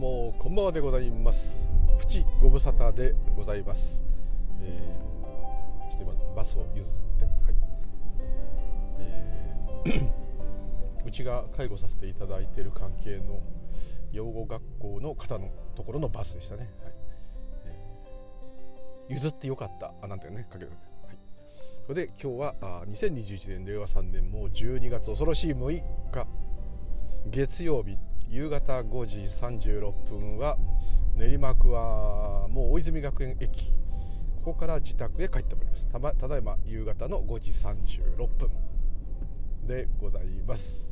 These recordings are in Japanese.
もこんばんはでございます。プチご無沙汰でございます、えー、ちょっと今バスを譲ってはい、えー、うちが介護させていただいている関係の養護学校の方のところのバスでしたね、はい。えー、譲ってよかったあなんてねかけてはい。それで今日はあ2021年令和3年もう12月恐ろしい6日月曜日夕方5時36分は練馬区はもう大泉学園駅。ここから自宅へ帰ってまいります。た,、ま、ただいま夕方の5時36分でございます、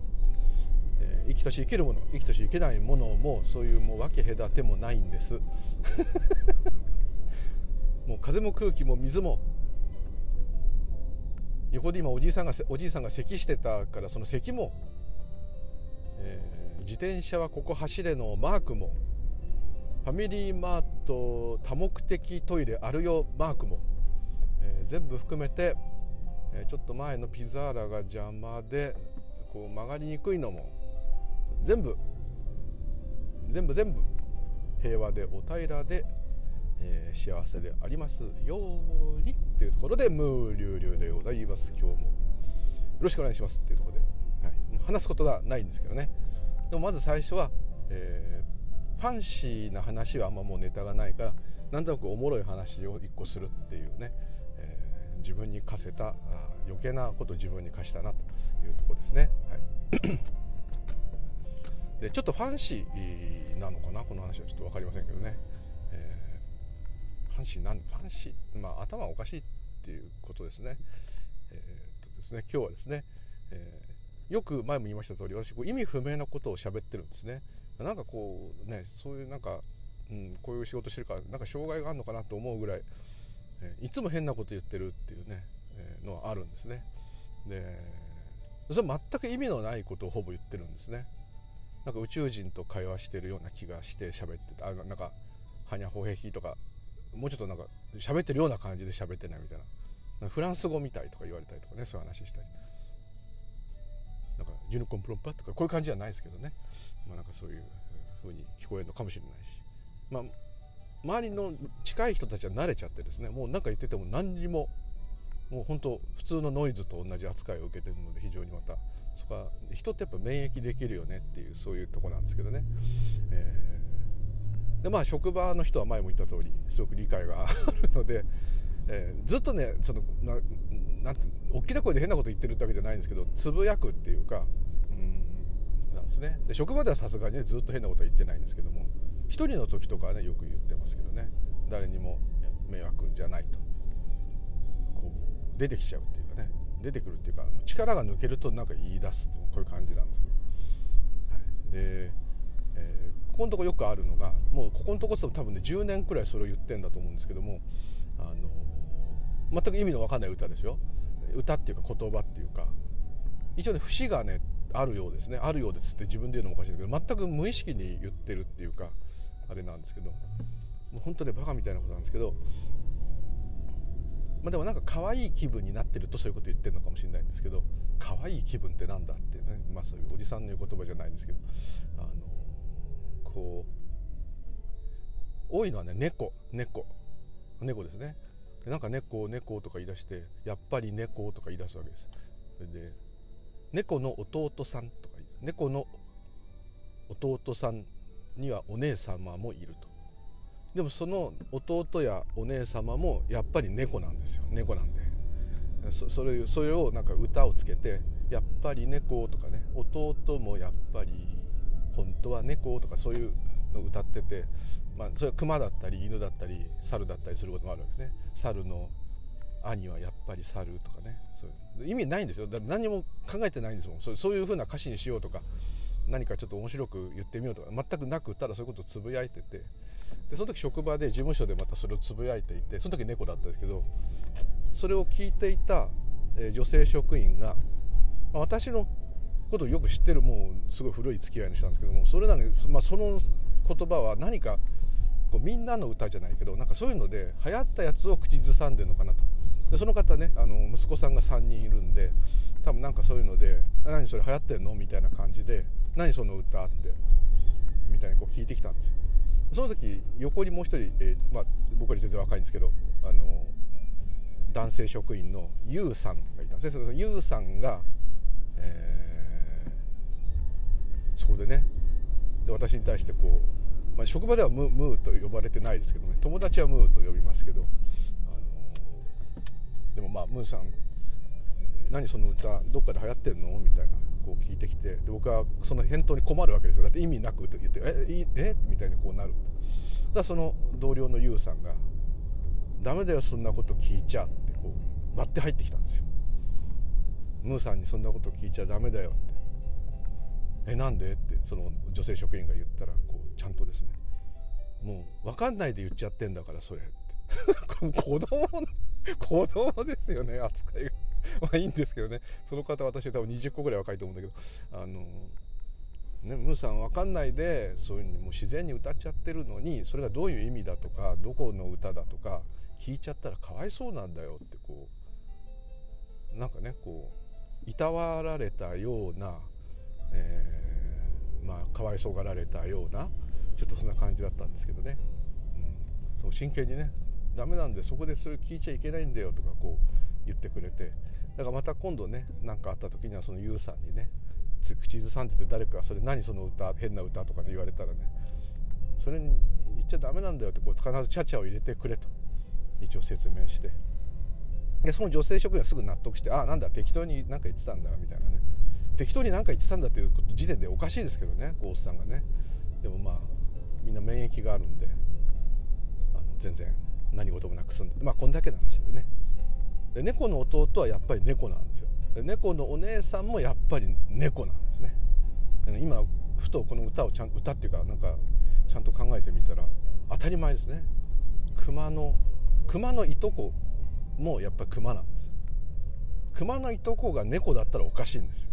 えー、生きとし生けるもの生きとし生けないものもそういうもう分け隔てもないんです。もう風も空気も水も横で今おじいさんがおじいさんが咳してたからその咳も、えー自転車はここ走れのマークもファミリーマート多目的トイレあるよマークも、えー、全部含めて、えー、ちょっと前のピザーラが邪魔でこう曲がりにくいのも全部全部全部平和でお平らで、えー、幸せでありますようにっていうところでムーリュウリュウでございます今日も。よろしくお願いしますっていうところで、はい、話すことがないんですけどね。でもまず最初は、えー、ファンシーな話はあんまもうネタがないからなんとなくおもろい話を一個するっていうね、えー、自分に課せた余計なことを自分に課したなというとこですね。はいでちょっとファンシーなのかな？この話はちょっと分かりませんけどね、えー、ファンシーなんファンシーまあ頭おかしいっていうことですね。えー、っとですね今日はですね、えーよく前も言いました通り私こう意味不明なことを喋ってるんですね。なんかこうねそういうなんか、うん、こういう仕事してるからなんか障害があるのかなと思うぐらい、えいつも変なこと言ってるっていうね、えのはあるんですね。でそれ全く意味のないことをほぼ言ってるんですね。なんか宇宙人と会話してるような気がして喋っててあなんか「はにゃほへひ」とかもうちょっとなんか喋ってるような感じで喋ってないみたいな。フランス語みたいとか言われたりとかねそういう話したり。ジュヌコンプロンパとかこういう感じじゃないですけどね、まあ、なんかそういう風に聞こえるのかもしれないし、まあ、周りの近い人たちは慣れちゃってですね。もう何か言ってても何にももう本当普通のノイズと同じ扱いを受けてるので非常にまたそこは人ってやっぱ免疫できるよねっていうそういうとこなんですけどね、えー、でまあ職場の人は前も言った通りすごく理解があるので、えー、ずっとねそのなんて大きな声で変なこと言ってるってわけじゃないんですけどつぶやくっていうかうんなんですね。で職場ではさすがにねずっと変なことは言ってないんですけども一人の時とかはねよく言ってますけどね。誰にも迷惑じゃないと。こう出てきちゃうっていうかね。出てくるっていうか力が抜けるとなんか言い出すこういう感じなんですけど、はい、で、えー、ここのとこよくあるのがもうここのとこ多分ね10年くらいそれを言ってんだと思うんですけどもあの全く意味の分かんない歌ですよ。歌っていうか言葉っていうか。一応ね節がねあるようですね。あるようですって自分で言うのもおかしいんだけど全く無意識に言ってるっていうかあれなんですけど。もう本当ねバカみたいなことなんですけど。まあでもなんか可愛い気分になってるとそういうこと言ってるのかもしれないんですけど可愛い気分ってなんだってね。まあそういうおじさんの言う言葉じゃないんですけど。あのこう多いのはね猫。猫。猫ですね。なんか猫猫とか言い出してやっぱり猫とか言い出すわけです。それで猫の弟さんとか猫の弟さんにはお姉様もいると。でもその弟やお姉様もやっぱり猫なんですよ。猫なんで。それそれをなんか歌をつけて「やっぱり猫」とかね「弟もやっぱり本当は猫」とかそういうの歌っててまあ、それは熊だったり犬だったり猿だったりすることもあるわけですね。猿の兄はやっぱり猿とかね。そう意味ないんですよ。だ何も考えてないんですもん。そうそういうふうな歌詞にしようとか何かちょっと面白く言ってみようとか全くなくただそういうことをつぶやいてて。でその時職場で事務所でまたそれをつぶやいていてその時猫だったんですけどそれを聞いていた、女性職員が、まあ、私のことをよく知ってるもうすごい古い付き合いの人なんですけどもそれなのに、まあ、その言葉は何かこうみんなの歌じゃないけどなんかそういうので流行ったやつを口ずさんでるのかなとでその方ねあの息子さんが3人いるんで多分なんかそういうので「何それ流行ってんの?」みたいな感じで「何その歌?」ってみたいにこう聞いてきたんですよその時横にもう一人、えーまあ、僕より全然若いんですけどあの男性職員のユウさんがいたんですねそのユウさんが、えー、そこでねで私に対してこう、まあ、職場ではムムーと呼ばれてないですけどね。友達はムーと呼びますけど、あのでもまあムーさん何その歌どっかで流行ってんの？みたいなこう聞いてきて。で僕はその返答に困るわけですよ。だって意味なく言って「ええ？みたいにこうなる。だその同僚のユウさんが「ダメだよそんなこと聞いちゃ」ってこう割って入ってきたんですよ。ムーさんにそんなこと聞いちゃダメだよ「えなんで?」ってその女性職員が言ったらこうちゃんとですねもう分かんないで言っちゃってんだからそれって。子供子供ですよね扱いが。まあいいんですけどね。その方私は多分20個ぐらい若いと思うんだけどあのね、ムーさん分かんないでそういうふうにもう自然に歌っちゃってるのにそれがどういう意味だとかどこの歌だとか聞いちゃったらかわいそうなんだよってこうなんかねこういたわられたような、えー、まあかわいそうがられたようなちょっとそんな感じだったんですけどね、うん、そう真剣にねダメなんでそこでそれ聞いちゃいけないんだよとかこう言ってくれて。だからまた今度ね何かあった時にはそのユウさんにね口ずさんでて誰かそれ何その歌変な歌とかで言われたらねそれに言っちゃダメなんだよってこう必ずチャチャを入れてくれと。一応説明して。でその女性職員はすぐ納得してああなんだ適当に何か言ってたんだみたいなね。適当に何か言ってたんだっていう時点でおかしいですけどねゴースさんがね。でもまあみんな免疫があるんであの全然何事もなく済んでまあこんだけの話でね。で猫の弟はやっぱり猫なんですよ。で猫のお姉さんもやっぱり猫なんですね。今ふとこの歌をちゃん歌っていうかなんかちゃんと考えてみたら当たり前ですね。熊の熊のいとこもやっぱり熊なんです熊のいとこが猫だったらおかしいんですよ。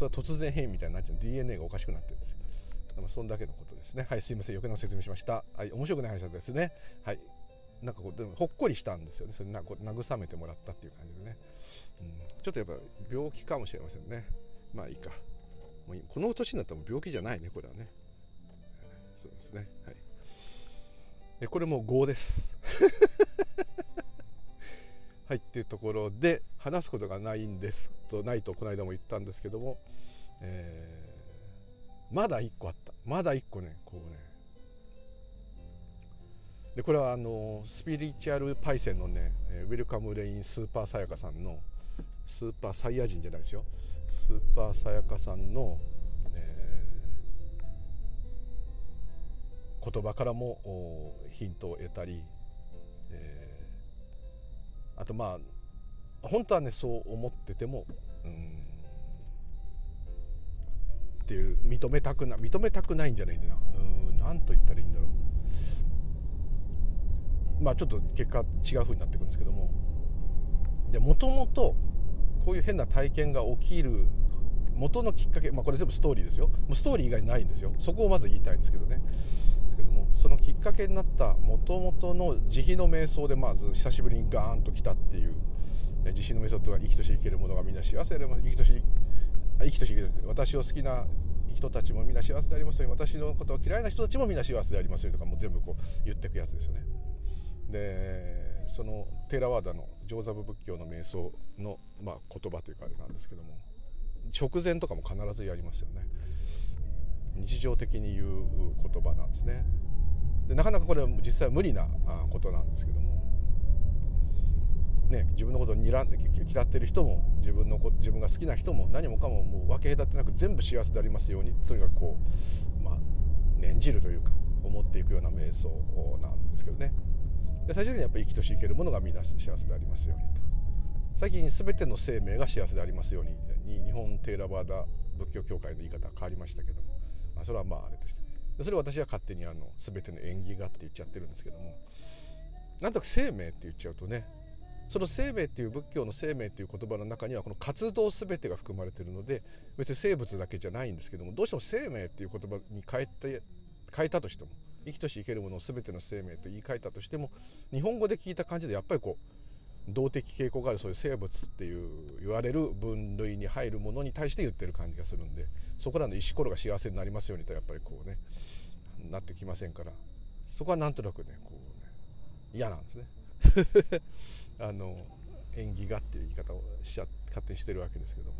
それは突然変異みたいになっちゃう。DNA がおかしくなってるんですよ。そんだけのことですね。はいすいません。余計な説明しました。はい面白くない話ですね。はい。なんかこうでもほっこりしたんですよね。それなこう慰めてもらったっていう感じでね、うん、ちょっとやっぱ病気かもしれませんね。まあいいか。もうこの年になったら病気じゃないねこれはね。そうですね。はい。これも5です。はいっていうところで話すことがないんですとないとこの間も言ったんですけども、えー、まだ1個あった。まだ1個ねこうね。でこれはあのスピリチュアルパイセンのねウェルカムレインスーパーさやかさんのスーパーサイヤ人じゃないですよ。スーパーさやかさんの、えー、言葉からもヒントを得たり、あとまあ本当はねそう思っててもうん。っていう認めたくな認めたくないんじゃないんだな。うん何と言ったらいいんだろう。まあちょっと結果違う風になってくるんですけども。でもともとこういう変な体験が起きる元のきっかけ、まあ、これ全部ストーリーですよ。もうストーリー以外ないんですよ。そこをまず言いたいんですけどね。けどもそのきっかけになったもともとの慈悲の瞑想でまず久しぶりにガーンと来たっていう慈悲の瞑想とは生きとし生ける者がみんな幸せで生きとし生きとし生ける私を好きな人たちもみんな幸せでありますように私のことを嫌いな人たちもみんな幸せでありますようにとかもう全部こう言ってくやつですよね。でそのテーラワーダの上座部仏教の瞑想の、まあ、言葉というかあれなんですけども直前とかも必ずやりますよね日常的に言う言葉なんですね。でなかなかこれは実際は無理なことなんですけども。ね、自分のことを睨んで嫌ってる人も自分のこ自分が好きな人も何もかももう分け隔てなく全部幸せでありますようにとにかくこう、まあ、念じるというか思っていくような瞑想なんですけどね。で最終的にやっぱり生きとし生けるものがみんな幸せでありますようにと。最近全ての生命が幸せでありますようにに日本テーラバーダ仏教協会の言い方変わりましたけども、あ、それはまああれとして。それは私は勝手にあの全ての縁起がって言っちゃってるんですけども。なんとか生命って言っちゃうとねその生命っていう仏教の生命っていう言葉の中にはこの活動全てが含まれてるので別に生物だけじゃないんですけどもどうしても生命っていう言葉に変えて変えたとしても生きとし生けるものを全ての生命と言い換えたとしても日本語で聞いた感じでやっぱりこう動的傾向があるそういう生物っていう言われる分類に入るものに対して言ってる感じがするんでそこらの石ころが幸せになりますようにとやっぱりこうねなってきませんからそこはなんとなくねこうね嫌なんですね。あの縁起がっていう言い方をしちゃ勝手にしてるわけですけども、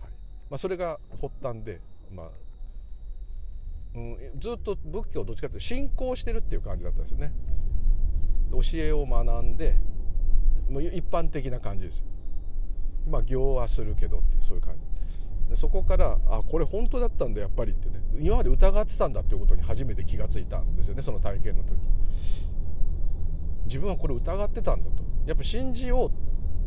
はい。まあ、それが発端で、まあうん、ずっと仏教をどっちかというと信仰してるっていう感じだったんですよね。教えを学んでもう一般的な感じですよ。まあ行はするけどっていうそういう感じ。でそこからあこれ本当だったんだやっぱりってね。今まで疑ってたんだっていうことに初めて気がついたんですよねその体験の時。自分はこれ疑ってたんだと。やっぱ信じよ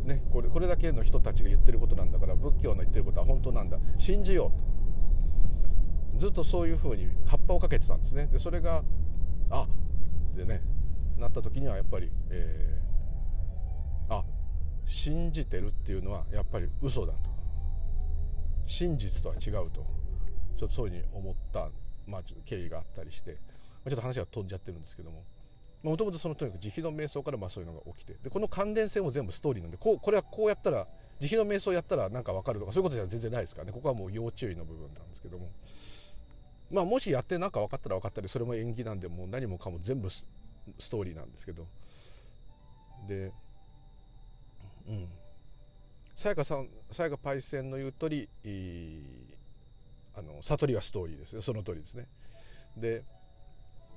うねこれこれだけの人たちが言ってることなんだから仏教の言ってることは本当なんだ。信じようとずっとそういうふうに葉っぱをかけてたんですね。でそれがあでねなった時にはやっぱり、えー、あ信じてるっていうのはやっぱり嘘だと。真実とは違うと。ちょっとそういうふうに思った、まあ、経緯があったりして、まあ、ちょっと話が飛んじゃってるんですけども。もともとそのとにかく慈悲の瞑想からまあそういうのが起きてでこの関連性も全部ストーリーなんでこうこれはこうやったら慈悲の瞑想やったらなんか分かるとかそういうことじゃ全然ないですからね。ここはもう要注意の部分なんですけども。まあもしやって何か分かったら分かったりそれも縁起なんでもう何もかも全部ストーリーなんですけど。でうん。さやかさんさやかパイセンの言う通りあの悟りはストーリーですよ。その通りですね。で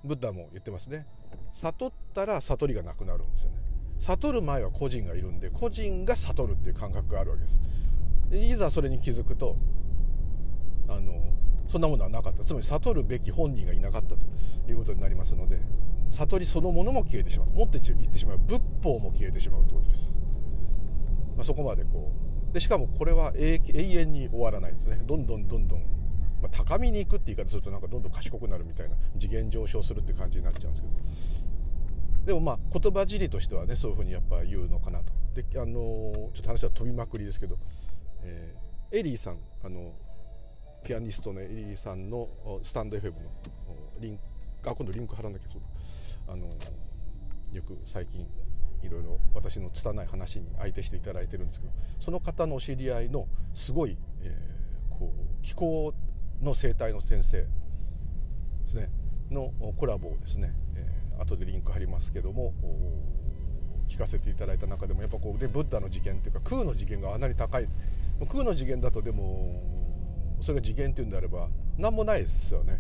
ブッダも言ってますね。悟ったら悟りがなくなるんですよね。悟る前は個人がいるんで個人が悟るっていう感覚があるわけです。いざそれに気づくとあのそんなものはなかった。つまり悟るべき本人がいなかったということになりますので悟りそのものも消えてしまう。もっと言ってしまう。仏法も消えてしまうということです、まあ、そこまでこう。でしかもこれは永遠に終わらないですね。どんどんどんどんまあ、高みに行くって言い方するとなんかどんどん賢くなるみたいな次元上昇するって感じになっちゃうんですけど。でもまあ言葉尻としてはねそういうふうにやっぱ言うのかなと。であのちょっと話は飛びまくりですけど、えー、エリーさんあのピアニストのエリーさんのスタンド FM のリンクあ今度リンク貼らなきゃそうあのよく最近いろいろ私の拙い話に相手していただいてるんですけどその方の知り合いのすごい、えー、こう気候の生態の先生ですねのコラボをですね、えー、後でリンク貼りますけども聞かせていただいた中でもやっぱこうでブッダの次元というか空の次元があんなに高い。空の次元だとでもそれが次元っていうんであれば何もないですよね。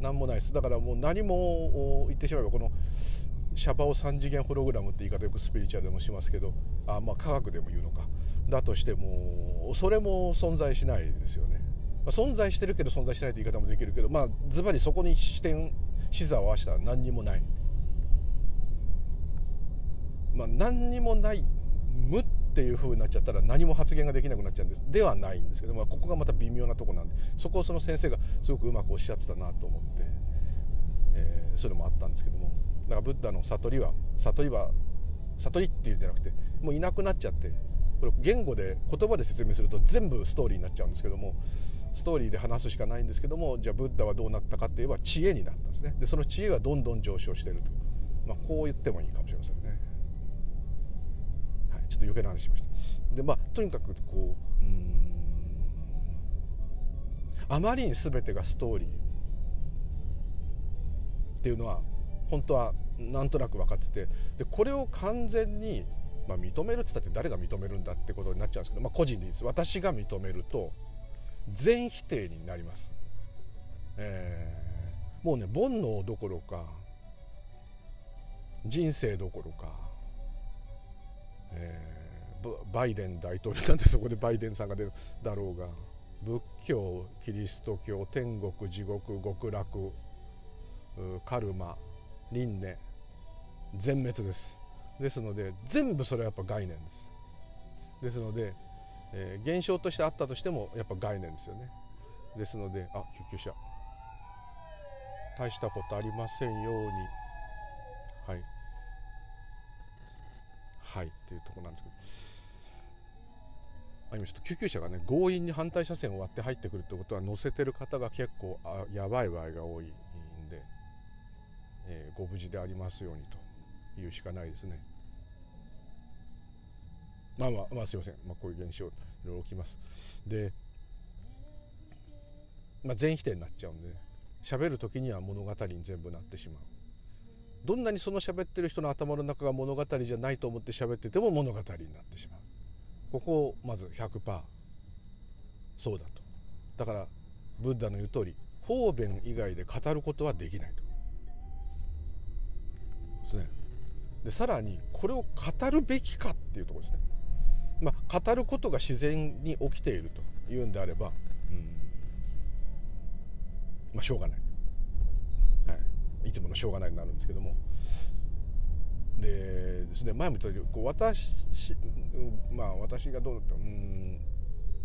何もないです。だからもう何も言ってしまえばこのシャバオ3次元ホログラムって言い方よくスピリチュアルでもしますけどあまあ科学でも言うのか。だとしてもそれも存在しないですよね。存在してるけど存在しないって言い方もできるけどまあズバリそこに視点視座を合わせたら何にもない。まあ何にもない無っていう風になっちゃったら何も発言ができなくなっちゃうんです。ではないんですけど、まあ、ここがまた微妙なとこなんでそこをその先生がすごくうまくおっしゃってたなと思って、えー、それもあったんですけどもだからブッダの悟りは悟りは悟りっていうんじゃなくてもういなくなっちゃってこれ言語で言葉で説明すると全部ストーリーになっちゃうんですけどもストーリーで話すしかないんですけどもじゃあブッダはどうなったかっていえば知恵になったんですね。でその知恵がどんどん上昇していると、まあ、こう言ってもいいかもしれませんね、はい、ちょっと余計な話しました。でまあとにかくこううんあまりに全てがストーリーっていうのは本当はなんとなく分かっててでこれを完全に、まあ、認めるって言ったって誰が認めるんだってことになっちゃうんですけど、まあ、個人でいいです。私が認めると全否定になります、えー、もうね煩悩どころか人生どころか、えー、バイデン大統領なんてそこでバイデンさんが出るだろうが仏教キリスト教天国地獄極楽カルマ輪廻全滅です。ですので全部それはやっぱ概念です。ですのでえー、現象としてあったとしてもやっぱ概念ですよね。ですのであ救急車。大したことありませんように。はい。はいっていうとこなんですけど。あ今ちょっと救急車がね強引に反対車線を割って入ってくるってことは乗せてる方が結構あやばい場合が多い、えー、ご無事でありますようにと言うしかないですね。まあまあまあすいません、まあ、こういう現象いろいろ起きます。で、まあ、全否定になっちゃうんで喋る時には物語に全部なってしまう。どんなにその喋ってる人の頭の中が物語じゃないと思って喋ってても物語になってしまう。ここをまず100%そうだと。だからブッダの言う通り方便以外で語ることはできないと。ですね。でさらにこれを語るべきかっていうところですね。まあ語ることが自然に起きているというんであれば、うん、まあしょうがない、はい、いつものしょうがないになるんですけども。でですね前も言ったようにこう私まあ私がどうだったうん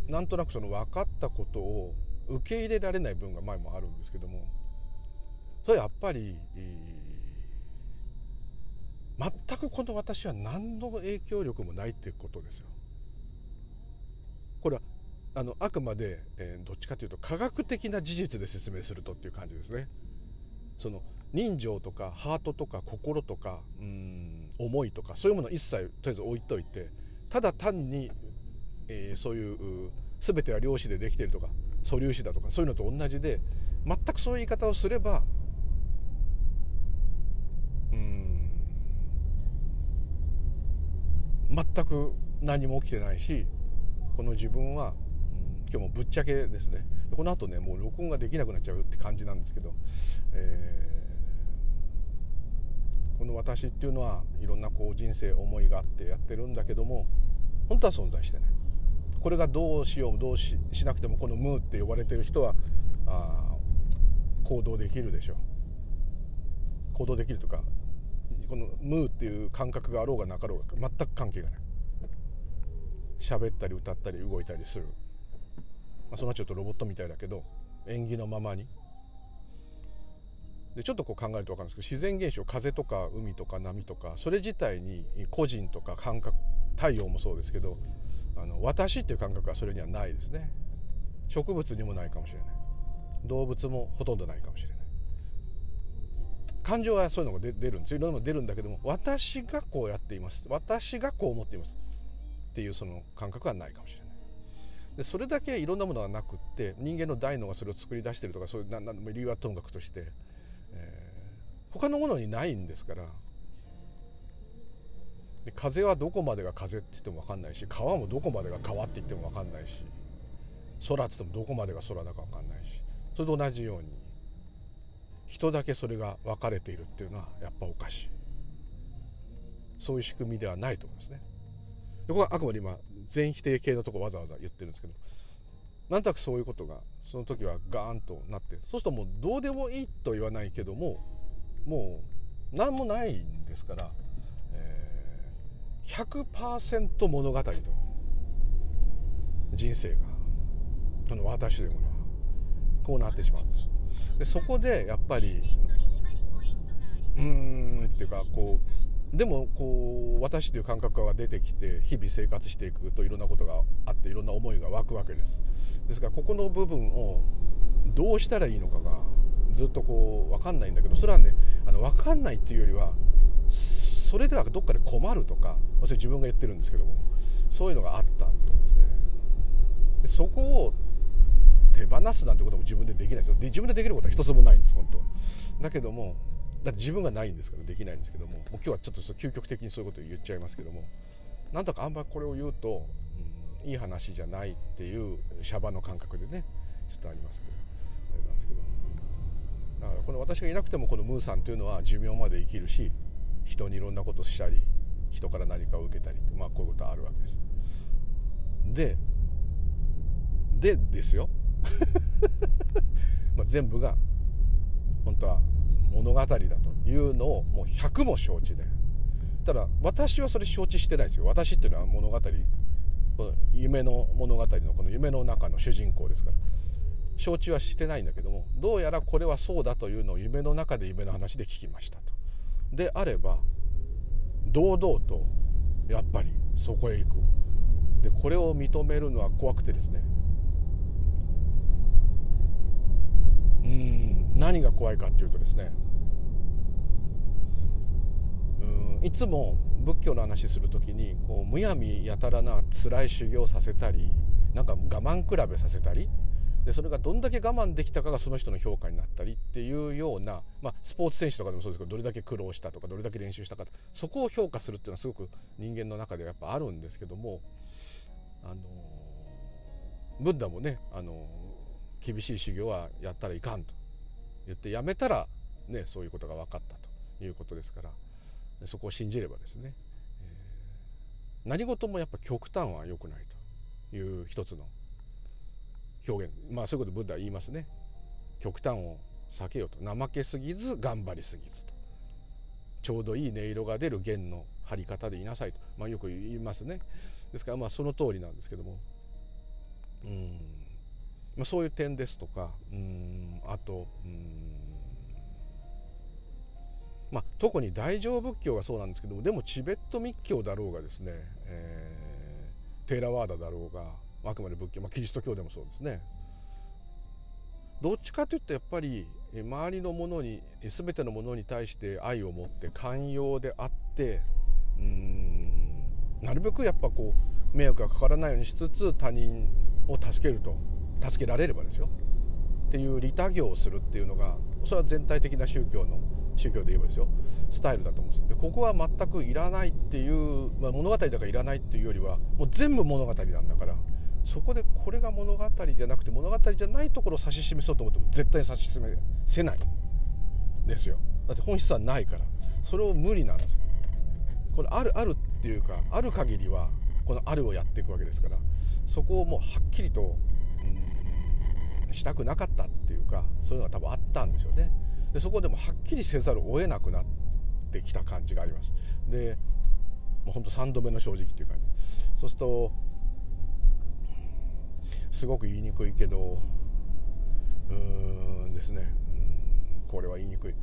なんとなくその分かったことを受け入れられない分が前もあるんですけどもそれはやっぱり、全くこの私は何の影響力もないっていうことですよ。これはあのあくまで、えー、どっちかというと科学的な事実で説明するとっていう感じですね。その人情とかハートとか心とかうん思いとかそういうものを一切とりあえず置いといてただ単に、えー、そういう全ては量子でできているとか素粒子だとかそういうのと同じで全くそういう言い方をすればうん全く何も起きてないしこの自分は、うん、今日もぶっちゃけですね。このあとねもう録音ができなくなっちゃうって感じなんですけど、えー、この私っていうのはいろんなこう人生思いがあってやってるんだけども本当は存在してない。これがどうしようどうししなくてもこのムーって呼ばれてる人はあ行動できるでしょう。行動できるとかこのムーっていう感覚があろうがなかろうが全く関係がない。喋ったり歌ったり動いたりする、まあ、そのちょっとロボットみたいだけど縁起のままに。でちょっとこう考えると分かるんですけど自然現象風とか海とか波とかそれ自体に個人とか感覚太陽もそうですけどあの私っていう感覚はそれにはないですね。植物にもないかもしれない。動物もほとんどないかもしれない。感情はそういうのが出るんです。いろんなもの出るんだけども私がこうやっています。私がこう思っています。っていうその感覚はないかもしれない。でそれだけいろんなものがなくって人間の大脳がそれを作り出してるとかそういうなな理由はともかくとして、えー、他のものにないんですからで風はどこまでが風って言っても分かんないし川もどこまでが川って言っても分かんないし空って言ってもどこまでが空だか分かんないしそれと同じように人だけそれが分かれているっていうのはやっぱおかしい。そういう仕組みではないと思うんですね。でここはあくまで今全否定系のとこわざわざ言ってるんですけどなんとなくそういうことがその時はガーンとなってそうするともうどうでもいいと言わないけどももう何もないんですから100%物語と人生がこの私というものはこうなってしまうんです。でそこでやっぱりうーんっていうかこうでもこう私という感覚が出てきて日々生活していくといろんなことがあっていろんな思いが湧くわけです。ですからここの部分をどうしたらいいのかがずっとこう分かんないんだけどそれはねあの分かんないっていうよりはそれではどっかで困るとかそれ自分が言ってるんですけどもそういうのがあったと思うんですね。でそこを手放すなんてことも自分でできないですよ。で自分でできることは一つもないんです本当。だけどもだって自分がないんですからできないんですけどももう今日はちょっと究極的にそういうことを言っちゃいますけどもなんとかあんまりこれを言うと、うん、いい話じゃないっていうシャバの感覚でねちょっとありますけどあれなんですけどだからこの私がいなくてもこのムーさんというのは寿命まで生きるし人にいろんなことしたり人から何かを受けたりまあこういうことはあるわけです。ででですよ。ま全部が本当は物語だというのをもう100も承知で。ただ私はそれ承知してないですよ。私っていうのは物語この夢の物語のこの夢の中の主人公ですから。承知はしてないんだけどもどうやらこれはそうだというのを夢の中で夢の話で聞きましたと。であれば堂々とやっぱりそこへ行く。でこれを認めるのは怖くてですねうん。何が怖いかっていうとですね。うん。いつも仏教の話する時にこうむやみやたらな辛い修行させたりなんか我慢比べさせたりでそれがどんだけ我慢できたかがその人の評価になったりっていうような、まあ、スポーツ選手とかでもそうですけどどれだけ苦労したとかどれだけ練習したかそこを評価するっていうのはすごく人間の中ではやっぱあるんですけどもあのブッダもねあの厳しい修行はやったらいかんと言ってやめたら、ね、そういうことが分かったということですからそこを信じればですね、えー、何事もやっぱ極端は良くないという一つの表現。まあそういうことブッダは言いますね。極端を避けようと。怠けすぎず頑張りすぎずと。ちょうどいい音色が出る弦の張り方でいなさいと、まあ、よく言いますね。ですからまあその通りなんですけども。うん、まあ、そういう点ですとかうんあとうんまあ、特に大乗仏教がそうなんですけどもでもチベット密教だろうがですね、えー、テーラワーダだろうがあくまで仏教、まあ、キリスト教でもそうですね。どっちかというとやっぱり周りのものに全てのものに対して愛を持って寛容であってうんなるべくやっぱこう迷惑がかからないようにしつつ他人を助けると。助けられればですよ。っていう利他行をするっていうのがそれは全体的な宗教の宗教で言えばですよ。スタイルだと思うんですでここは全くいらないっていう、まあ、物語だからいらないっていうよりはもう全部物語なんだからそこでこれが物語じゃなくて物語じゃないところを指し示そうと思っても絶対に指し示せないですよ。だって本質はないから。それを無理なんですよ。これあるあるっていうかある限りはこのあるをやっていくわけですからそこをもうはっきりとしたくなかったっていうかそういうのが多分あったんですよね。でそこでもはっきりせざるを得なくなってきた感じがあります。でもうほんと3度目の正直っていう感じ。そうするとすごく言いにくいけどうーんですね。これは言いにくい。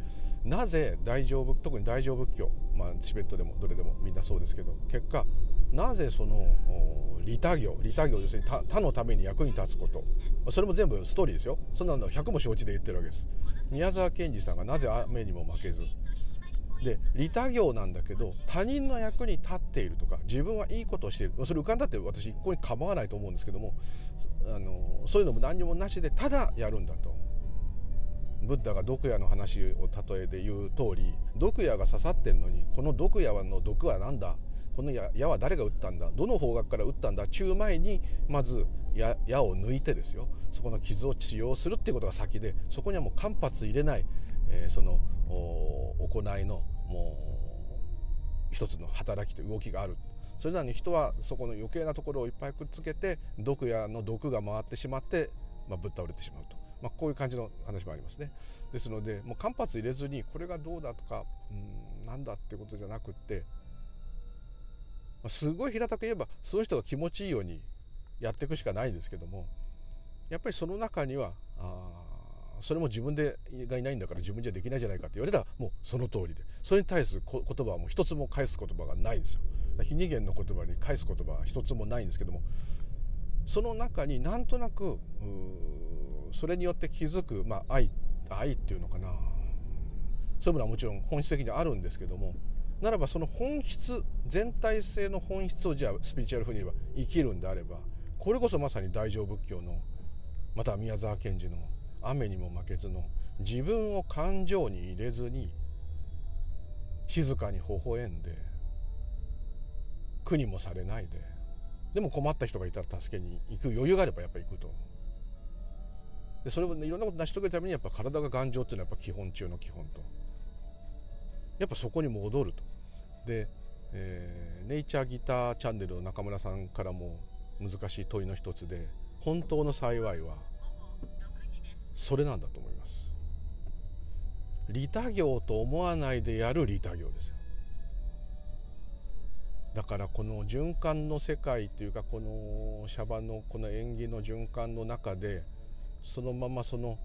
なぜ大乗仏特に大乗仏教まあチベットでもどれでもみんなそうですけど結果なぜその利他行利他行ですね他のために役に立つこと。それも全部ストーリーですよ。そんなの100も承知で言ってるわけです。宮沢賢治さんがなぜ雨にも負けず。で利他行なんだけど他人の役に立っているとか自分はいいことをしている。それ浮かんだって私一向に構わないと思うんですけどもあのそういうのも何にもなしでただやるんだと。ブッダが毒矢の話を例えで言う通り毒矢が刺さってんのにこの毒矢の毒は何だこの矢は誰が撃ったんだ？どの方角から撃ったんだ？中前にまず矢を抜いてですよ。そこの傷を治療するっていうことが先でそこにはもう間髪入れない、えー、その行いのもう一つの働きと動きがある。それなのに人はそこの余計なところをいっぱいくっつけて毒矢の毒が回ってしまって、まあ、ぶっ倒れてしまうと、まあ、こういう感じの話もありますね。ですのでもう間髪入れずにこれがどうだとかうんなんだってことじゃなくって、すごい平たく言えばその人が気持ちいいようにやっていくしかないんですけどもやっぱりその中にはあそれも自分でがいないんだから自分じゃできないじゃないかって言われたらもうその通りでそれに対する言葉はもう一つも返す言葉がないんですよ。非二元の言葉に返す言葉は一つもないんですけどもその中になんとなくそれによって気づく、まあ、愛愛っていうのかな。そういうものはもちろん本質的にあるんですけどもならばその本質全体性の本質をじゃあスピリチュアル風に言えば生きるんであればこれこそまさに大乗仏教のまた宮沢賢治の雨にも負けずの自分を感情に入れずに静かに微笑んで苦にもされないででも困った人がいたら助けに行く余裕があればやっぱ行くと。でそれを、ね、いろんなこと成し遂げるためにやっぱ体が頑丈っていうのはやっぱ基本中の基本と。やっぱそこに戻ると。で、えー、ネイチャーギターチャンネルの中村さんからも難しい問いの一つで本当の幸いはそれなんだと思います。利他行と思わないでやる利他行ですよ。だからこの循環の世界というかこのシャバのこの縁起の循環の中でそのままその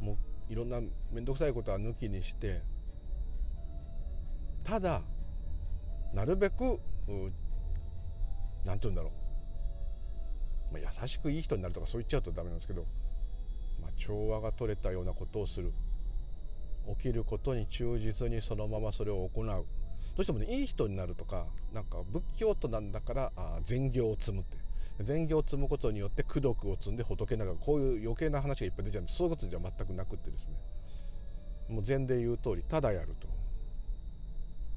もういろんな面倒くさいことは抜きにしてただなるべく何て言うんだろう、まあ、優しくいい人になるとかそう言っちゃうとダメなんですけどまあ、調和が取れたようなことをする。起きることに忠実にそのままそれを行う。どうしてもねいい人になるとかなんか仏教徒なんだからあ善行を積むって。善行を積むことによって功徳を積んで仏ながこういう余計な話がいっぱい出ちゃうんでそういうことじゃ全くなくってですね。もう禅で言う通りただやると。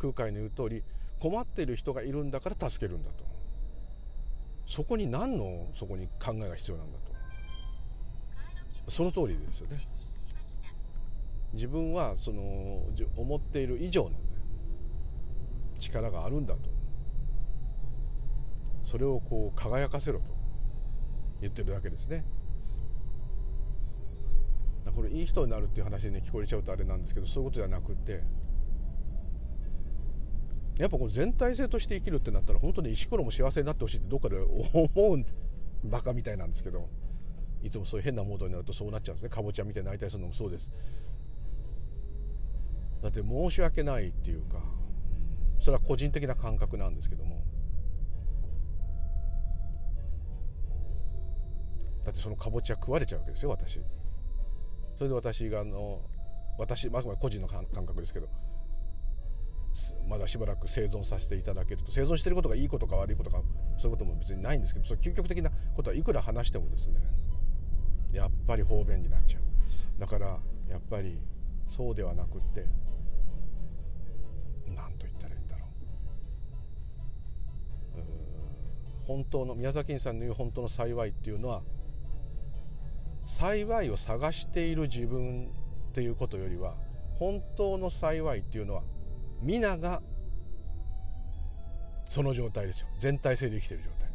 空海の言う通り困っている人がいるんだから助けるんだと。そこに何のそこに考えが必要なんだと。その通りですよね。自分はその思っている以上の、ね、力があるんだと。それをこう輝かせろと。言ってるだけですね。これいい人になるっていう話に、ね、聞こえちゃうとあれなんですけどそういうことじゃなくてやっぱこう全体性として生きるってなったら本当に石ころも幸せになってほしいってどっかで思うバカみたいなんですけどいつもそういう変なモードになるとそうなっちゃうんですね。かぼちゃみたいになりたいするのもそうです。だって申し訳ないっていうかそれは個人的な感覚なんですけども。だってそのかぼちゃ食われちゃうわけですよ私。それで私があの私あくまで個人の感覚ですけど。まだしばらく生存させていただけると生存していることがいいことか悪いことかそういうことも別にないんですけどその究極的なことはいくら話してもですねやっぱり方便になっちゃう。だからやっぱりそうではなくって何と言ったらいいんだろう。本当の宮崎さんの言う本当の幸いっていうのは幸いを探している自分っていうことよりは本当の幸いっていうのは皆がその状態ですよ。全体性で生きてる状態。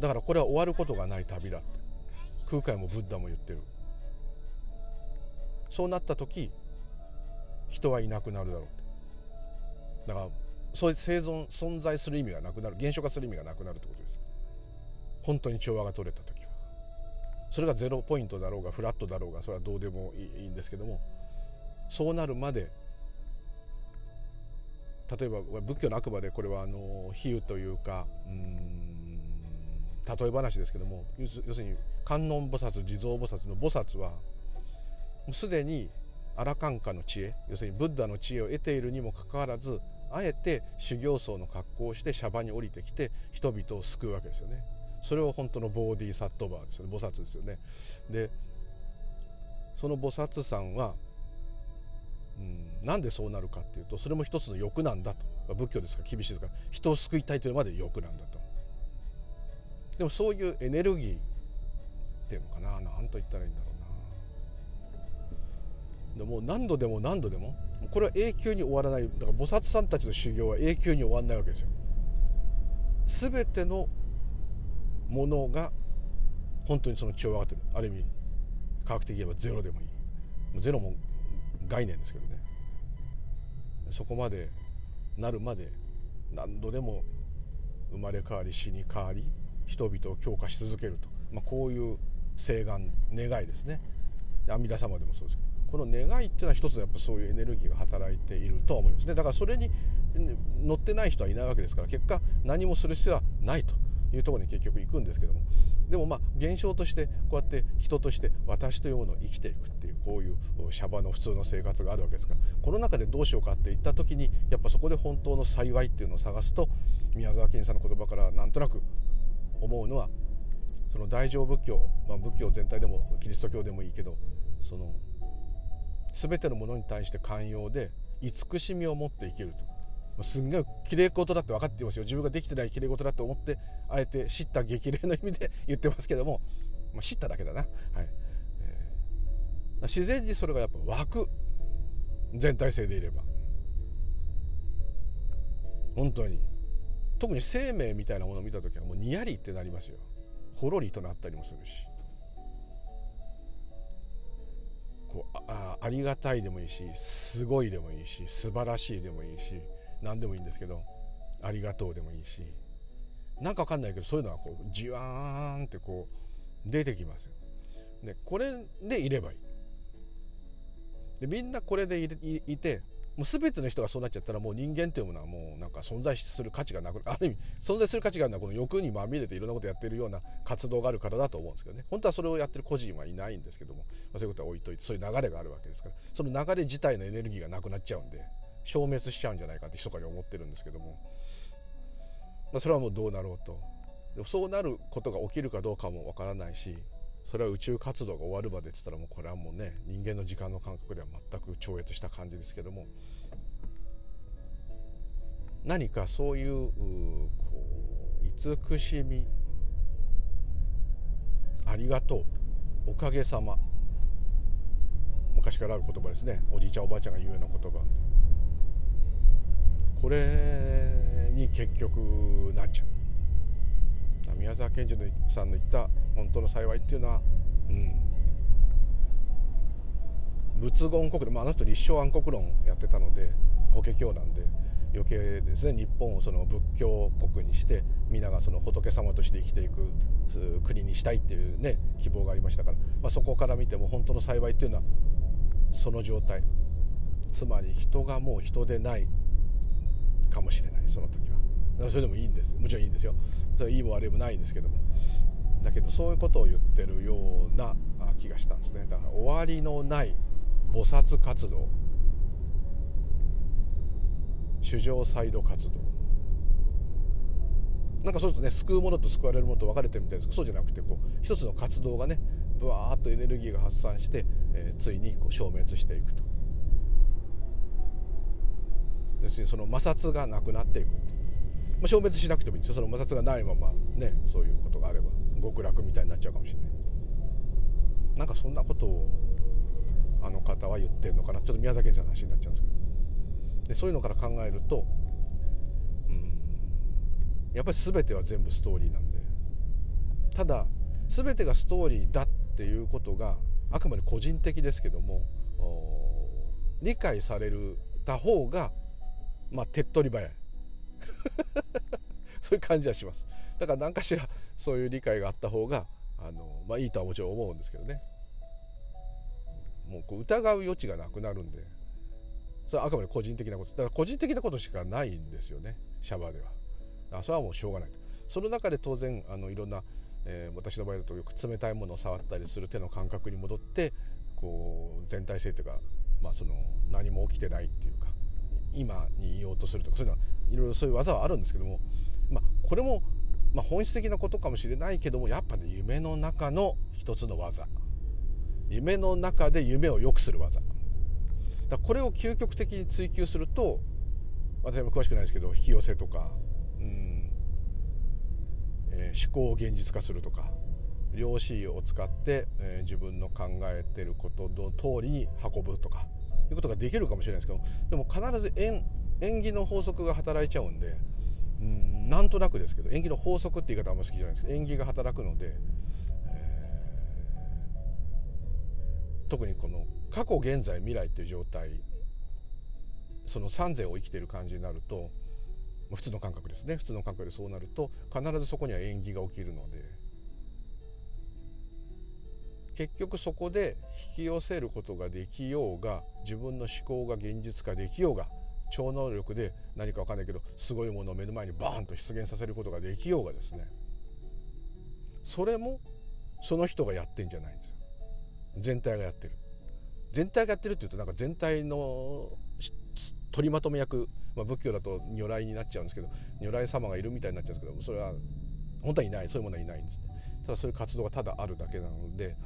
だからこれは終わることがない旅だ空海もブッダも言ってる。そうなった時人はいなくなるだろうだからそういう生存存在する意味がなくなる。現象化する意味がなくなるってことです。本当に調和が取れた時は。それがゼロポイントだろうがフラットだろうがそれはどうでもいいんですけども。そうなるまで例えば仏教の悪魔でこれはあの比喩というかうん例え話ですけども要するに観音菩薩地蔵菩薩の菩薩はすでにアラカンカの知恵要するにブッダの知恵を得ているにもかかわらずあえて修行僧の格好をしてシャバに降りてきて人々を救うわけですよね。それを本当のボーディーサットバーですよね菩薩ですよね。でその菩薩さんはうん、なんでそうなるかっていうとそれも一つの欲なんだと。仏教ですから厳しいですから人を救いたいというまで欲なんだと。でもそういうエネルギーっていうのかな。何と言ったらいいんだろうな。でも何度でも何度でもこれは永久に終わらない。だから菩薩さんたちの修行は永久に終わらないわけですよ。全てのものが本当にその調和がとる。ある意味科学的に言えばゼロでもいい。ゼロも概念ですけどね。そこまでなるまで何度でも生まれ変わり死に変わり人々を強化し続けると、まあ、こういう誓願願いですね。阿弥陀様でもそうですけど。この願いっていうのは一つのやっぱそういうエネルギーが働いているとは思いますね。だからそれに乗ってない人はいないわけですから結果何もする必要はないというところに結局行くんですけども。でもまあ現象としてこうやって人として私というものを生きていくっていうこういうシャバの普通の生活があるわけですからこの中でどうしようかって言った時にやっぱそこで本当の幸いっていうのを探すと宮沢賢治さんの言葉からなんとなく思うのはその大乗仏教、まあ、仏教全体でもキリスト教でもいいけどその全てのものに対して寛容で慈しみを持って生きると。すんごいきれい事だって分かってますよ。自分ができてないきれい事だと思ってあえて知った激励の意味で 言ってますけども、まあ、知っただけだな、はい。えー、自然にそれがやっぱ湧く。全体性でいれば。本当に。特に生命みたいなものを見た時はもうにやりってなりますよ。ほろりとなったりもするし。こうあありがたいでもいいしすごいでもいいし素晴らしいでもいいし。何でもいいんですけど「ありがとう」でもいいしなんかわかんないけどそういうのはこうじわーんってこう出てきますよ。でこれでいればいい。でみんなこれでいてもう全ての人がそうなっちゃったらもう人間っていうものはもうなんか存在する価値がなくある意味存在する価値があるのはこの欲にまみれていろんなことやってるような活動があるからだと思うんですけどね本当はそれをやってる個人はいないんですけども、まあ、そういうことは置いといてそういう流れがあるわけですからその流れ自体のエネルギーがなくなっちゃうんで消滅しちゃうんじゃないかって密かに思ってるんですけども。まあ、それはもうどうなろうと。そうなることが起きるかどうかもわからないしそれは宇宙活動が終わるまでっつったらもうこれはもうね人間の時間の感覚では全く超越した感じですけども。何かそういうこう慈しみありがとうおかげさま。昔からある言葉ですね。おじいちゃんおばあちゃんが言うような言葉。これに結局なっちゃう。宮沢賢治さんの言った本当の幸いっていうのは、うん、仏言国論、まあ、あの人立正安国論やってたので法華経なんで余計ですね日本をその仏教国にして皆がその仏様として生きていく国にしたいっていうね希望がありましたから、まあ、そこから見ても本当の幸いっていうのはその状態。つまり人がもう人でない。かもしれないその時は。それでもいいんです。もちろんいいんですよ。それいいも悪いもないんですけども。だけどそういうことを言ってるような気がしたんですね。だから終わりのない菩薩活動。主情サイド活動。なんかそうするとね救うものと救われるものと分かれてるみたいです。けどそうじゃなくてこう一つの活動がねぶわーっとエネルギーが発散して、えー、ついにこう消滅していくと。ですねその摩擦がなくなっていく。まあ、消滅しなくてもいいんですよ。その摩擦がないままねそういうことがあれば極楽みたいになっちゃうかもしれない。なんかそんなことをあの方は言ってるのかな。ちょっと宮崎県の話になっちゃうんですけど。でそういうのから考えるとうんやっぱり全ては全部ストーリーなんで。ただ全てがストーリーだっていうことがあくまで個人的ですけども理解された方がまあ手っ取り早い。そういう感じはします。だから何かしらそういう理解があった方があの、まあ、いいとはもちろん思うんですけどね。もうこう疑う余地がなくなるんで。それはあくまで個人的なこと。だから個人的なことしかないんですよね。シャバでは。あそれはもうしょうがない。とその中で当然あのいろんな、えー、私の場合だとよく冷たいものを触ったりする手の感覚に戻ってこう全体性というか、まあ、その何も起きてないっていうか今に言おうとするとかそういうのはいろいろそういう技はあるんですけども、まあ、これも、まあ、本質的なことかもしれないけどもやっぱね夢の中の一つの技。夢の中で夢を良くする技。だこれを究極的に追求すると私も詳しくないですけど引き寄せとか、うんえー、思考を現実化するとか量子を使って、えー、自分の考えてることの通りに運ぶとかいうことができるかもしれないですけどでも必ず縁縁起の法則が働いちゃうんでうんなんとなくですけど縁起の法則って言い方あんま好きじゃないですけど縁起が働くので、えー、特にこの過去現在未来っていう状態その三世を生きてる感じになると普通の感覚ですね普通の感覚でそうなると必ずそこには縁起が起きるので。結局そこで引き寄せることができようが自分の思考が現実化できようが超能力で何か分かんないけどすごいものを目の前にバーンと出現させることができようがですね。それもその人がやってんじゃないんですよ。全体がやってる。全体がやってるっていうとなんか全体の取りまとめ役、まあ、仏教だと如来になっちゃうんですけど如来様がいるみたいになっちゃうんですけどそれは本当はいない。そういうものはいないんですね。ただそういう活動がただあるだけなので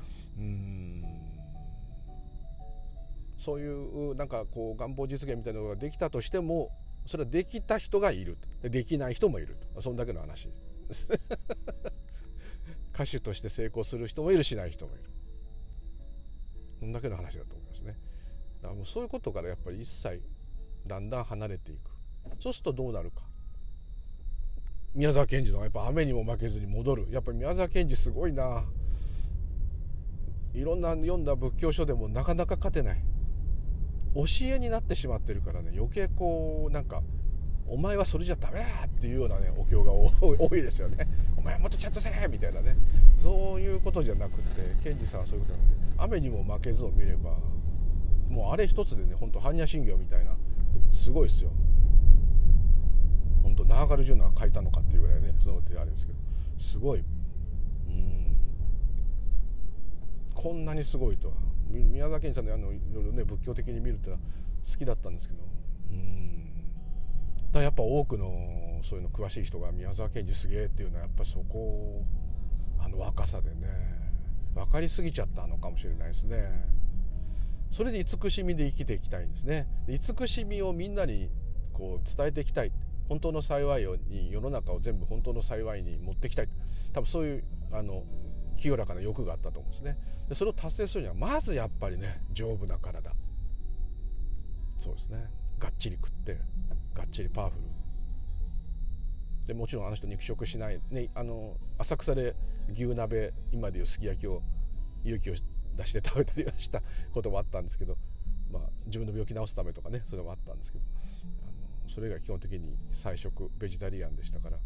そういうなんかこう願望実現みたいなのができたとしてもそれはできた人がいるできない人もいると。そんだけの話。歌手として成功する人もいるしない人もいる。そんだけの話だと思いますね。だからもうそういうことからやっぱり一切だんだん離れていく。そうするとどうなるか。宮沢賢治のやっぱ雨にも負けずに戻る。やっぱり宮沢賢治すごいな。いろんな読んだ仏教書でもなかなか勝てない。教えになってしまってるからね余計こうなんかお前はそれじゃダメだっていうようなねお経が 多いですよね。お前はもっとちゃんとせえみたいなね。そういうことじゃなくて賢治さんはそういうことじゃなくて雨にも負けずを見ればもうあれ一つでねほんと般若心経みたいなすごいですよ。本当ナーガルジュナ書いたのかっていうぐらいねそのことあれですけどすごいうんこんなにすごいと。は宮崎さんのあのいろいろね仏教的に見るってのは好きだったんですけど。うん。だやっぱ多くのそういうの詳しい人が宮沢賢治すげえっていうのはやっぱそこあの若さでね分かりすぎちゃったのかもしれないですね。それで慈しみで生きていきたいんですね。慈しみをみんなにこう伝えていきたい。本当の幸いに世の中を全部本当の幸いに持っていきたい。多分そういうあの清らかな欲があったと思うんですね。でそれを達成するにはまずやっぱりね丈夫な体。そうですね。がっちり食ってがっちりパワフル。でもちろんあの人肉食しない、ね、あの浅草で牛鍋今でいうすき焼きを勇気を出して食べたりはした こともあったんですけど、まあ、自分の病気治すためとかねそれもあったんですけどあのそれ以外基本的に菜食ベジタリアンでしたから、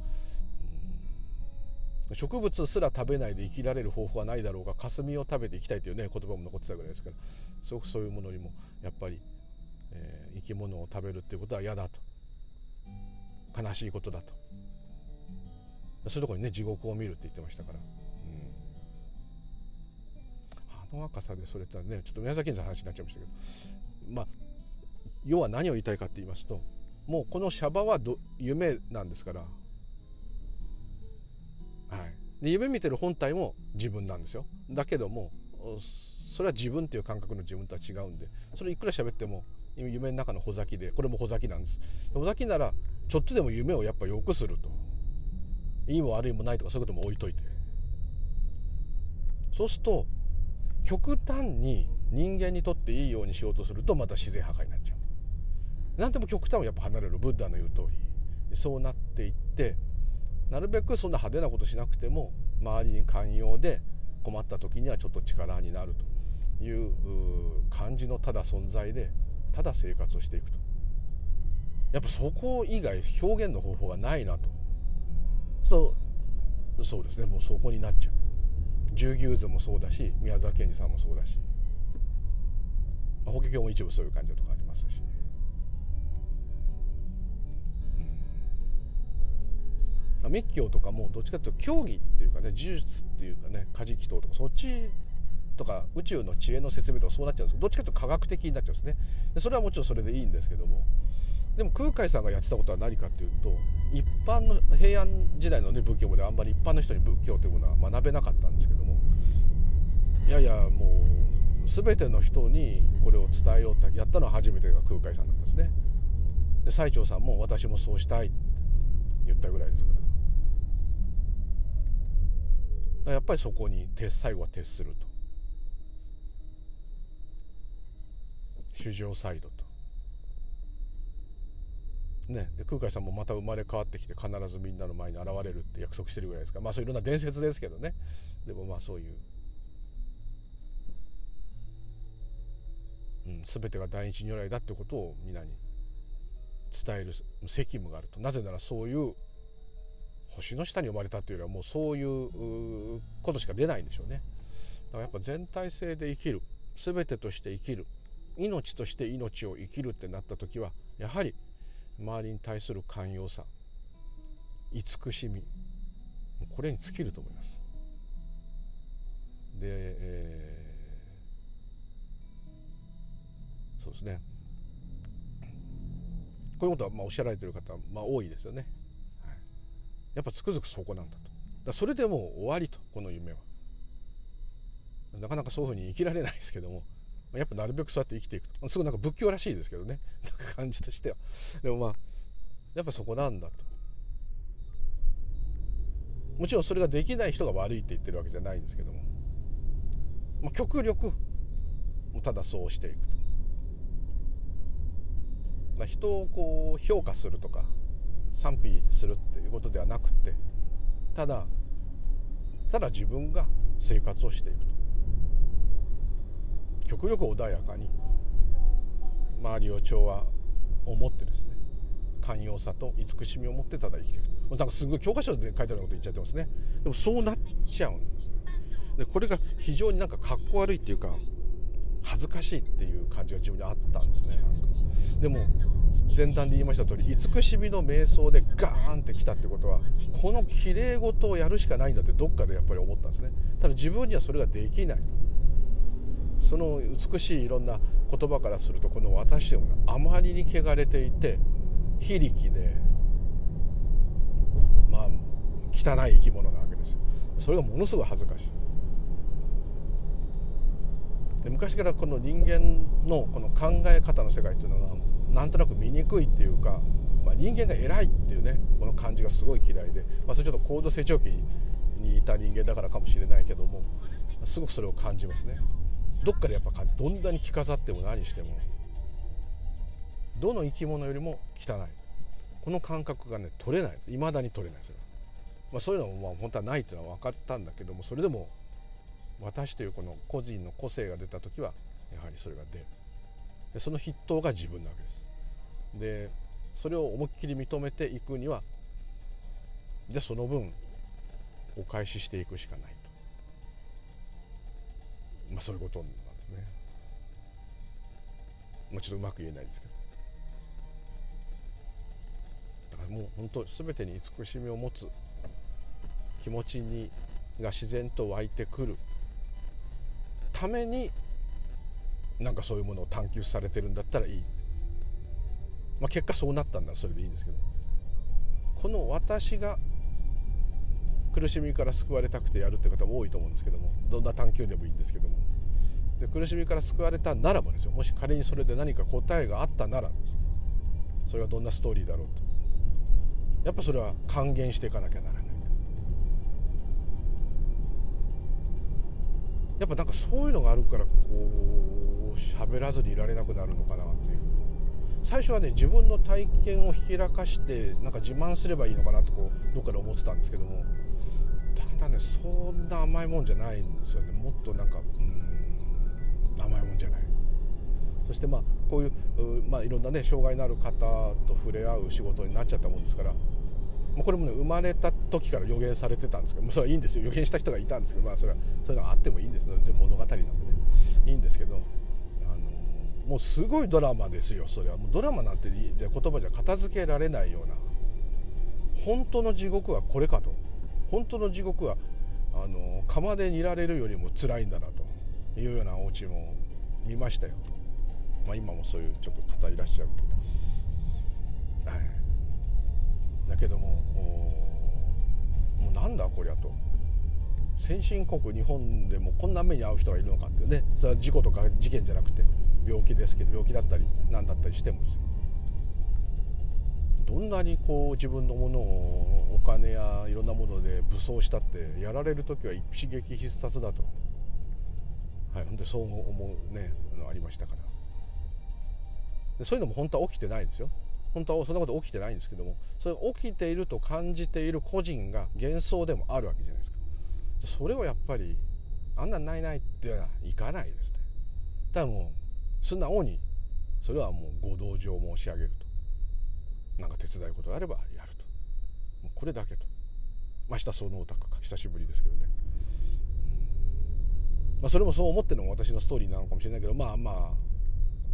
植物すら食べないで生きられる方法はないだろうが霞を食べていきたいというね言葉も残ってたぐらいですからすごくそういうものにもやっぱり、えー、生き物を食べるっていうことは嫌だと。悲しいことだと。そういうところにね地獄を見るって言ってましたから、うん、あの若さでそれってねちょっと宮崎の話になっちゃいましたけど。まあ要は何を言いたいかって言いますともうこのシャバは夢なんですから、で夢見てる本体も自分なんですよ。だけどもそれは自分っていう感覚の自分とは違うんでそれいくら喋っても夢の中の穂先でこれも穂先なんです。穂先ならちょっとでも夢をやっぱ良くすると。いいも悪いもないとかそういうことも置いといて。そうすると極端に人間にとっていいようにしようとするとまた自然破壊になっちゃう。何でも極端をやっぱ離れる。ブッダの言う通り。そうなっていってなるべくそんな派手なことしなくても周りに寛容で困った時にはちょっと力になるという感じのただ存在でただ生活をしていくと。やっぱそこ以外表現の方法がないなと。そうそうですね。もうそこになっちゃう。十牛図もそうだし宮沢賢治さんもそうだし、法華経も一部そういう感じのとこ密教とかもどっちかというと教義っていうかね呪術っていうかね家事祈祷とかそっちとか宇宙の知恵の説明とかそうなっちゃうんです。どっちかというと科学的になっちゃうんですね。でそれはもちろんそれでいいんですけども。でも空海さんがやってたことは何かっていうと一般の平安時代の、ね、仏教もであんまり一般の人に仏教というものは学べなかったんですけども。いやいやもう全ての人にこれを伝えようとやったのは初めてが空海さんなんですね。で最澄さんも私もそうしたいって言ったぐらいですから。やっぱりそこに最後は徹すると。主情サイドと。ね、空海さんもまた生まれ変わってきて必ずみんなの前に現れるって約束してるぐらいですから。まあそういういろんな伝説ですけどね。でもまあそういう、うん、全てが第一如来だってことを皆に伝える責務があると。なぜならそういう星の下に生まれたというよりはもうそういうことしか出ないんでしょうね。だからやっぱ全体性で生きる。全てとして生きる。命として命を生きるってなった時はやはり周りに対する寛容さ。慈しみ。これに尽きると思います。で、えー、そうですね。こういうことはまあおっしゃられてる方、まあ、多いですよね。やっぱつくづくそこなんだと。だそれでもう終わりとこの夢は。なかなかそういうふうに生きられないですけども。やっぱなるべくそうやって生きていくと。すごいなんか仏教らしいですけどね。なんか感じとしては。でもまあやっぱそこなんだと。もちろんそれができない人が悪いって言ってるわけじゃないんですけども、まあ、極力ただそうしていくと。人をこう評価するとか賛否するっていうことではなくてただただ自分が生活をしていくと。極力穏やかに周りを調和を持ってですね寛容さと慈しみを持ってただ生きていくなんかすごい教科書で書いてあること言っちゃってますね。でもそうなっちゃうでこれが非常になんかかっこ悪いっていうか恥ずかしいっていう感じが自分にあったんですねなんか。でも前段で言いました通り慈しみの瞑想でガーンってきたってことはこのきれい事をやるしかないんだってどっかでやっぱり思ったんですね。ただ自分にはそれができない。その美しいいろんな言葉からするとこの私どもがあまりに汚れていて非力でまあ汚い生き物なわけですよ。それがものすごい恥ずかしい。で昔からこの人間のこの考え方の世界っていうのがなんとなく醜いっていうか、まあ、人間が偉いっていうねこの感じがすごい嫌いで、まあ、それちょっと高度成長期にいた人間だからかもしれないけどもすごくそれを感じますね。どっかでやっぱ感じどんなに着飾っても何してもどの生き物よりも汚い。この感覚がね取れない。いまだに取れない。ですよ、まあ、そういうのもまあ本当はないっていうのは分かったんだけどもそれでも私というこの個人の個性が出た時はやはりそれが出る。でその筆頭が自分なわけです。でそれを思いっきり認めていくにはでその分お返ししていくしかないと。まあそういうことなんですね。もちょっとうまく言えないですけど。だからもう本当全てに慈しみを持つ気持ちにが自然と湧いてくる。ためになんかそういうものを探求されてるんだったらいい、まあ、結果そうなったんだらそれでいいんですけど。この私が苦しみから救われたくてやるって方も多いと思うんですけども。どんな探求でもいいんですけども。で苦しみから救われたならばですよ。もし仮にそれで何か答えがあったならそれはどんなストーリーだろうと。やっぱそれは還元していかなきゃならない。やっぱなんかそういうのがあるからこう喋らずにいられなくなるのかなっていう。最初はね自分の体験をひけらかしてなんか自慢すればいいのかなとこうどっかで思ってたんですけどもだんだんねそんな甘いもんじゃないんですよね。もっとなんかうん甘いもんじゃない。そしてまあこういうまあ、いろんなね障害のある方と触れ合う仕事になっちゃったもんですから、これもね生まれた時から予言されてたんですけど、それはいいんですよ。予言した人がいたんですけど、まあ、それはそういうのがあってもいいんですで物語なんでねもうすごいドラマですよそれは。もうドラマなんてじゃ言葉じゃ片付けられないような。本当の地獄はこれかと。本当の地獄はあの釜で煮られるよりも辛いんだなと。いうようなお家も見ましたよ、まあ、今もそういうちょっと方いらっしゃる。はい。だけどももうなんだこりゃと。先進国日本でもこんな目に遭う人がいるのかっていうね。それは事故とか事件じゃなくて。病気ですけど病気だったり何だったりしてもですよ。どんなにこう自分のものをお金やいろんなもので武装したってやられる時は一撃必殺だと、はい、ほんでそう思うねありましたから。でそういうのも本当は起きてないですよ。本当はそんなこと起きてないんですけどもそれが起きていると感じている個人が幻想でもあるわけじゃないですか。それをやっぱりあんなんないないっていうのはいかないですね。ただもう素直にそれはもうご同情申し上げると。なんか手伝うことがあればやると。もうこれだけと。まあ下そのお宅か。久しぶりですけどね。まあそれもそう思ってるのも私のストーリーなのかもしれないけどまあまあ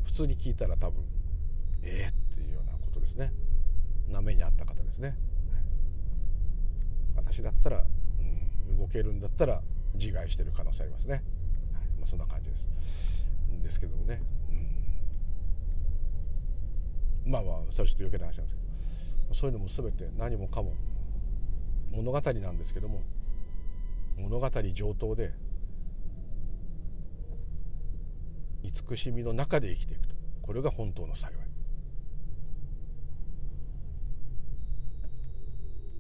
普通に聞いたら多分ええー、ですね。な目にあった方ですね、私だったら、うん、動けるんだったら自害してる可能性ありますね、はい。まあ、そんな感じです。ですけどもね、うん、まあまあそれちょっと余計な話なんですけど。そういうのも全て何もかも物語なんですけども物語上等で慈しみの中で生きていくと。これが本当の幸い。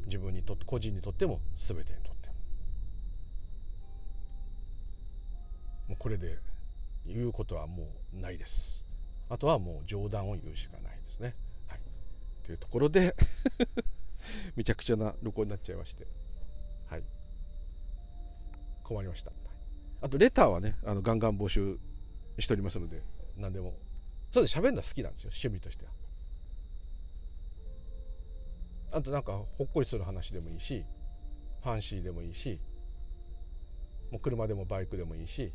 自分にとって個人にとっても全てにとって。ももうこれで言うことはもうないです。あとはもう冗談を言うしかないですね。はい。というところで めちゃくちゃな録音になっちゃいまして。はい。困りました。あとレターはねあのガンガン募集しておりますので何でも。そうで喋るのは好きなんですよ。趣味としては。あとなんかほっこりする話でもいいしファンシーでもいいしもう車でもバイクでもいいし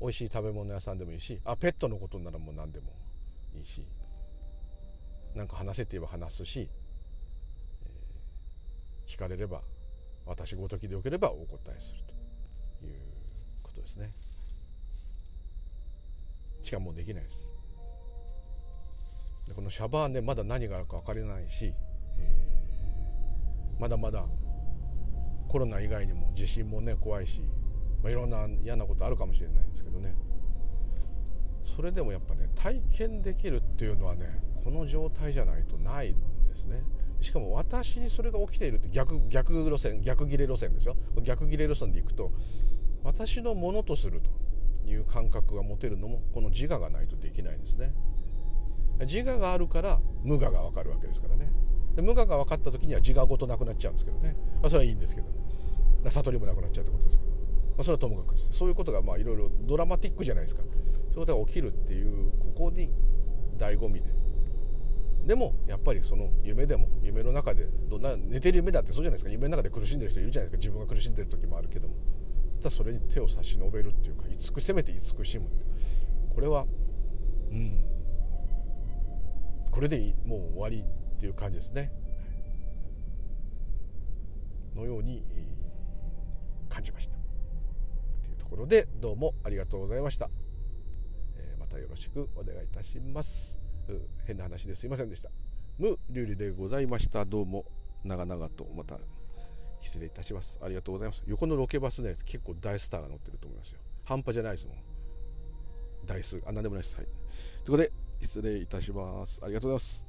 美味しい食べ物屋さんでもいいしあペットのことならもう何でもいいし何か話せって言えば話すし、えー、聞かれれば私ごときでよければお答えするということですね。しかもできないです。このシャバーねまだ何があるか分からないし、えー、まだまだコロナ以外にも地震もね怖いし、まあ、いろんな嫌なことあるかもしれないんですけどね。それでもやっぱね体験できるっていうのはねこの状態じゃないとないんですね。しかも私にそれが起きているって逆逆路線逆ギレ路線ですよ。逆ギレ路線でいくと私のものとするという感覚が持てるのもこの自我がないとできないんですね。自我があるから無我が分かるわけですからね。で無我が分かった時には自我ごとなくなっちゃうんですけどね、まあ、それはいいんですけど。悟りもなくなっちゃうってことですけど、まあ、それはともかくそういうことがいろいろドラマティックじゃないですか。そういうことが起きるっていうここに醍醐味で。でもやっぱりその夢でも夢の中でどんな寝てる夢だってそうじゃないですか。夢の中で苦しんでる人いるじゃないですか。自分が苦しんでる時もあるけども。ただそれに手を差し伸べるっていうか慈くせめて慈しむこれはうん。これでもう終わりっていう感じですね。のように感じました。ところでどうもありがとうございました、えー、またよろしくお願いいたします。変な話ですいませんでした。無流理でございました。どうも長々とまた失礼いたします。ありがとうございます。横のロケバスね結構大スターが乗ってると思いますよ。半端じゃないですもん。台数。あ何でもないです。はい。ということで失礼いたします。ありがとうございます。